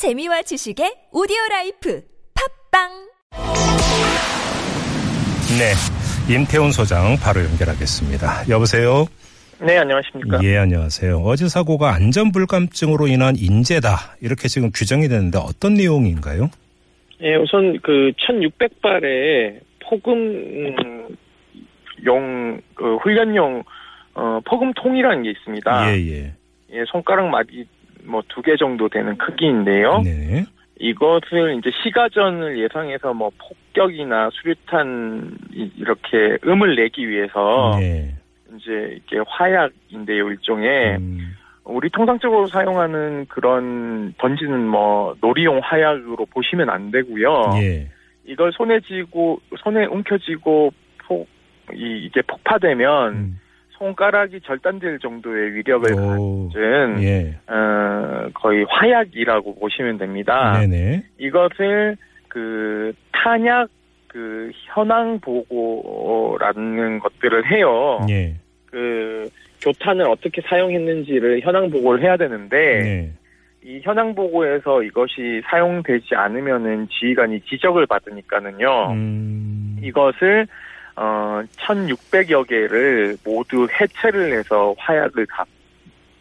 재미와 지식의 오디오 life 팟빵 네. 임태훈 소장 바로 연결하겠습니다. 여보세요? 네, 안녕하십니까. 예, 안녕하세요. 어제 사고가 안전 불감증으로 인한 인재다. 이렇게 지금 규정이 되는데 어떤 내용인가요? 예, 우선 그 1600발의 폭음용, 그 훈련용, 어, 폭음통이라는 게 있습니다. 예, 예. 예, 손가락 마디 뭐 두 개 정도 되는 크기인데요. 네. 이것을 이제 시가전을 예상해서 뭐 폭격이나 수류탄 이- 이렇게 음을 내기 위해서 네. 이제 이게 화약인데요, 일종의. 음, 우리 통상적으로 사용하는 그런 던지는 뭐 놀이용 화약으로 보시면 안 되고요. 예. 이걸 손에 쥐고 손에 움켜쥐고 폭 이, 이게 폭파되면 음, 손가락이 절단될 정도의 위력을 오, 가진 예. 어, 거의 화약이라고 보시면 됩니다. 네네. 이것을 그 탄약 그 현황 보고라는 것들을 해요. 예. 그 교탄을 어떻게 사용했는지를 현황 보고를 해야 되는데 네. 이 현황 보고에서 이것이 사용되지 않으면은 지휘관이 지적을 받으니까는요. 음, 이것을 어 1,600여 개를 모두 해체를 해서 화약을 다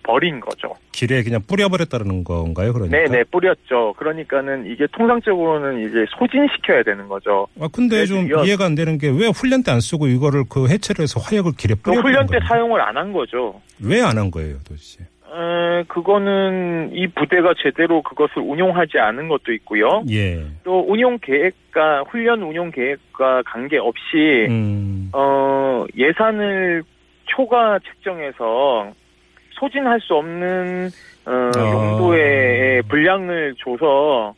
버린 거죠. 길에 그냥 뿌려버렸다는 건가요, 그러니까? 네네 뿌렸죠. 그러니까는 이게 통상적으로는 이제 소진시켜야 되는 거죠. 아, 근데 좀 그래서 이해가 안 되는 게 왜 훈련 때 안 쓰고 이거를 그 해체를 해서 화약을 길에 그 뿌려버린 훈련 때 거예요? 사용을 안 한 거죠. 왜 안 한 거예요, 도대체? 에, 그거는 이 부대가 제대로 그것을 운용하지 않은 것도 있고요. 예. 또 운용 계획과 훈련 운용 계획과 관계 없이 음, 어, 예산을 초과 책정해서 소진할 수 없는 어, 아. 용도의 분량을 줘서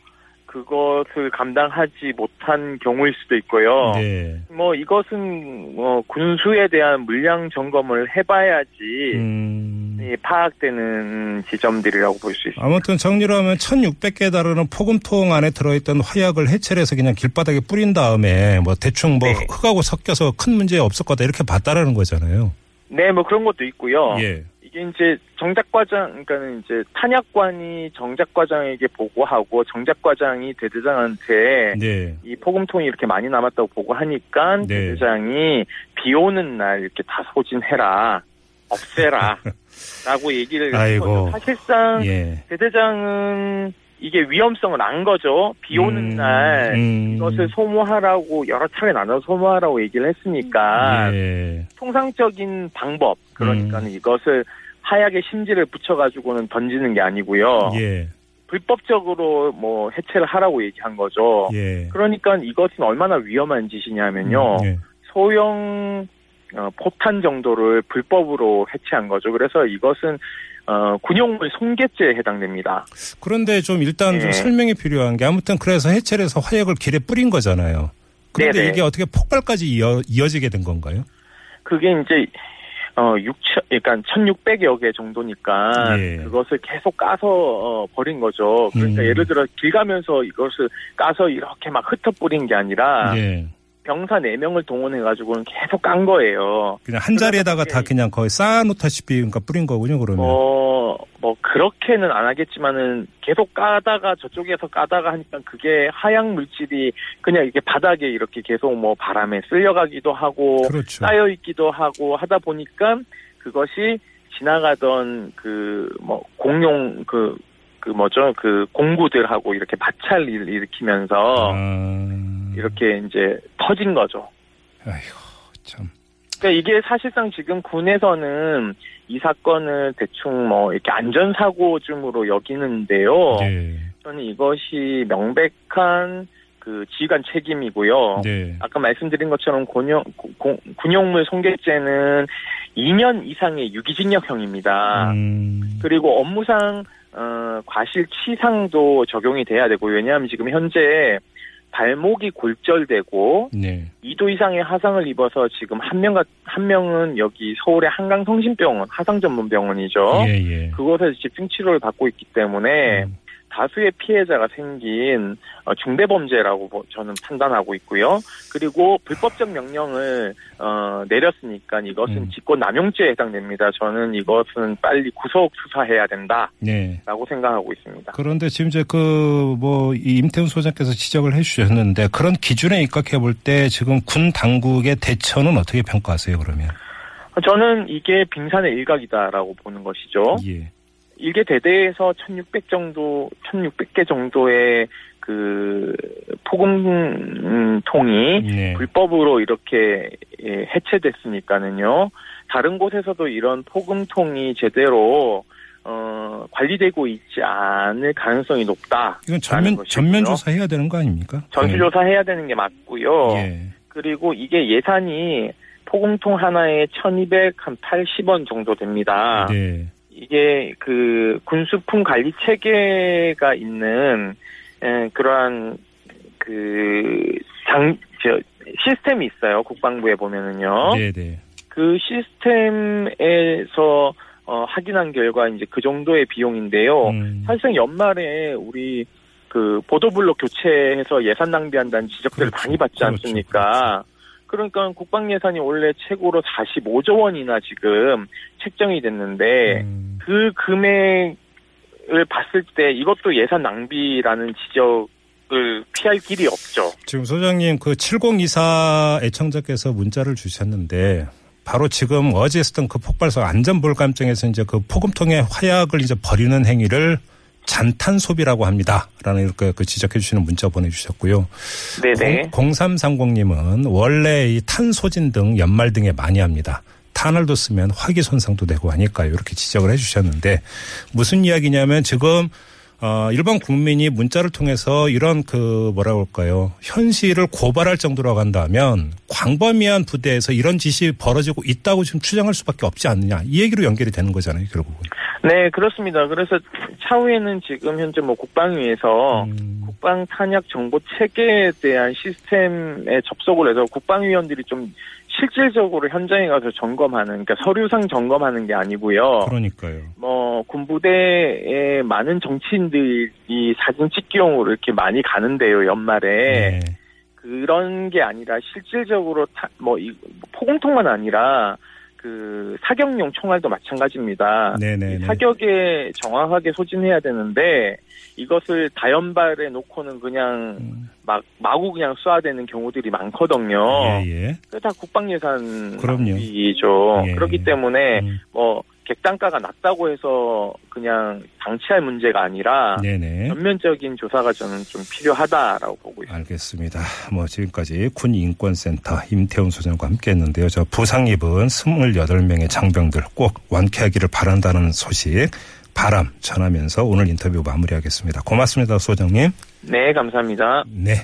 그것을 감당하지 못한 경우일 수도 있고요. 네. 뭐 이것은 뭐 군수에 대한 물량 점검을 해봐야지 음. 이 파악되는 지점들이라고 볼 수 있습니다. 아무튼 정리로 하면 1600개 다루는 포금통 안에 들어있던 화약을 해체를 해서 그냥 길바닥에 뿌린 다음에 뭐 대충 뭐 네. 흙하고 섞여서 큰 문제 없을 거다 이렇게 봤다라는 거잖아요. 네, 뭐 그런 것도 있고요. 예. 이게 이제 정작과장, 그러니까는 이제 탄약관이 정작과장에게 보고하고 정작과장이 대대장한테 네. 이 포금통이 이렇게 많이 남았다고 보고하니까 네. 대대장이 비 오는 날 이렇게 다 소진해라, 없애라, 라고 얘기를 아이고. 해서 사실상 예. 대대장은 이게 위험성을 안 거죠. 비 오는 음, 날 음. 이것을 소모하라고 여러 차례 나눠 소모하라고 얘기를 했으니까 예. 통상적인 방법 그러니까 는 음. 이것을 하약에 심지를 붙여가지고는 던지는 게 아니고요. 예. 불법적으로 뭐 해체를 하라고 얘기한 거죠. 예. 그러니까 이것은 얼마나 위험한 짓이냐면요. 음, 예. 소형 어, 포탄 정도를 불법으로 해체한 거죠. 그래서 이것은 어, 군용물 손괴죄에 해당됩니다. 그런데 좀 일단 좀 예. 설명이 필요한 게 아무튼 그래서 해체를 해서 화약을 길에 뿌린 거잖아요. 그런데 네네. 이게 어떻게 폭발까지 이어, 이어지게 된 건가요? 그게 이제 어 6천 그러니까 1,600여 개 정도니까 예. 그것을 계속 까서 어, 버린 거죠. 그러니까 음. 예를 들어 길 가면서 이것을 까서 이렇게 막 흩어 뿌린 게 아니라 예. 병사 4명을 동원해 가지고는 계속 깐 거예요. 그냥 한 자리에다가 다 그냥 거의 쌓아놓다시피 그러니까 뿌린 거군요, 그러면. 뭐, 뭐, 그렇게는 안 하겠지만은 계속 까다가 저쪽에서 까다가 하니까 그게 하양 물질이 그냥 이렇게 바닥에 이렇게 계속 뭐 바람에 쓸려가기도 하고 그렇죠. 쌓여 있기도 하고 하다 보니까 그것이 지나가던 그 뭐 공룡 그 그 뭐죠 그 공구들하고 이렇게 마찰을 일으키면서 아, 이렇게 이제 터진 거죠. 아이고 참. 그러니까 이게 사실상 지금 군에서는 이 사건을 대충 뭐 이렇게 안전사고쯤으로 여기는데요. 네. 저는 이것이 명백한 그 지휘관 책임이고요. 네. 아까 말씀드린 것처럼 군용, 공- 군용물 손괴죄는 2년 이상의 유기징역형입니다. 음, 그리고 업무상 어, 과실치상도 적용이 돼야 되고 왜냐하면 지금 현재 발목이 골절되고 네. 2도 이상의 하상을 입어서 지금 한 명, 한 명은 여기 서울의 한강 성심병원, 하상 전문 병원이죠. 예, 예. 그곳에서 집중 치료를 받고 있기 때문에 음. 다수의 피해자가 생긴 어, 중대범죄라고 보- 저는 판단하고 있고요. 그리고 불법적 명령을 어, 내렸으니까 이것은 음. 직권남용죄에 해당됩니다. 저는 이것은 빨리 구속 수사해야 된다라고 네. 생각하고 있습니다. 그런데 지금 이제 그뭐 임태훈 소장께서 지적을 해주셨는데 그런 기준에 입각해 볼 때 지금 군 당국의 대처는 어떻게 평가하세요 그러면? 저는 이게 빙산의 일각이다라고 보는 것이죠. 예. 일개 대대에서 1600 정도, 1600개 정도의 그 포금통이 네. 불법으로 이렇게 예, 해체됐으니까는요. 다른 곳에서도 이런 포금통이 제대로 어, 관리되고 있지 않을 가능성이 높다. 이건 전면 것이고요. 전면 조사해야 되는 거 아닙니까? 전수 조사해야 되는 게 맞고요. 예. 그리고 이게 예산이 포금통 하나에 1280원 정도 됩니다. 네. 이게 그 군수품 관리 체계가 있는 에, 그러한 그장 저 시스템이 있어요. 국방부에 보면은요. 네, 네. 그 시스템에서 어, 확인한 결과 이제 그 정도의 비용인데요. 음. 사실상 연말에 우리 그 보도블록 교체해서 예산 낭비한다는 지적들을 그렇죠. 많이 받지 그렇죠. 않습니까? 그 러니까 국방 예산이 원래 최고로 45조 원이나 지금 책정이 됐는데 음. 그 금액을 봤을 때 이것도 예산 낭비라는 지적 을 피할 길이 없죠. 지금 소장님 그 7024 애청자께서 문자를 주셨는데 바로 지금 어제 있었던 그 폭발사 안전불감증에서 이제 그 포금통에 화약을 이제 버리는 행위를 잔탄 소비라고 합니다. 라는 이렇게 그 지적해 주시는 문자 보내주셨고요. 네네. 0330님은 원래 이 탄소진 등 연말 등에 많이 합니다. 탄을 뒀으면 화기 손상도 되고 하니까요. 이렇게 지적을 해 주셨는데 무슨 이야기냐면 지금 어, 일반 국민이 문자를 통해서 이런 그 뭐라 그럴까요. 현실을 고발할 정도로 간다면 광범위한 부대에서 이런 짓이 벌어지고 있다고 지금 추정할 수밖에 없지 않느냐. 이 얘기로 연결이 되는 거잖아요. 결국은. 네, 그렇습니다. 그래서 차후에는 지금 현재 뭐 국방위에서 음, 국방 탄약 정보 체계에 대한 시스템에 접속을 해서 국방위원들이 좀 실질적으로 현장에 가서 점검하는, 그러니까 서류상 점검하는 게 아니고요. 그러니까요. 뭐 군부대에 많은 정치인들이 사진 찍기용으로 이렇게 많이 가는데요, 연말에. 네. 그런 게 아니라 실질적으로 타, 뭐 이, 포공통만 아니라 그 사격용 총알도 마찬가지입니다. 네네네. 이 사격에 정확하게 소진해야 되는데 이것을 다연발에 놓고는 그냥 음, 막 마구 그냥 쏴야 되는 경우들이 많거든요. 예, 예. 그게 다 국방 예산 그럼요. 낭비죠. 예. 그렇기 때문에 음, 뭐 객단가가 낮다고 해서 그냥 방치할 문제가 아니라 네네. 전면적인 조사가 저는 좀 필요하다라고 보고 있습니다. 알겠습니다. 뭐 지금까지 군인권센터 임태훈 소장과 함께했는데요. 저 부상 입은 28명의 장병들 꼭 완쾌하기를 바란다는 소식 바람 전하면서 오늘 인터뷰 마무리하겠습니다. 고맙습니다, 소장님. 네, 감사합니다. 네.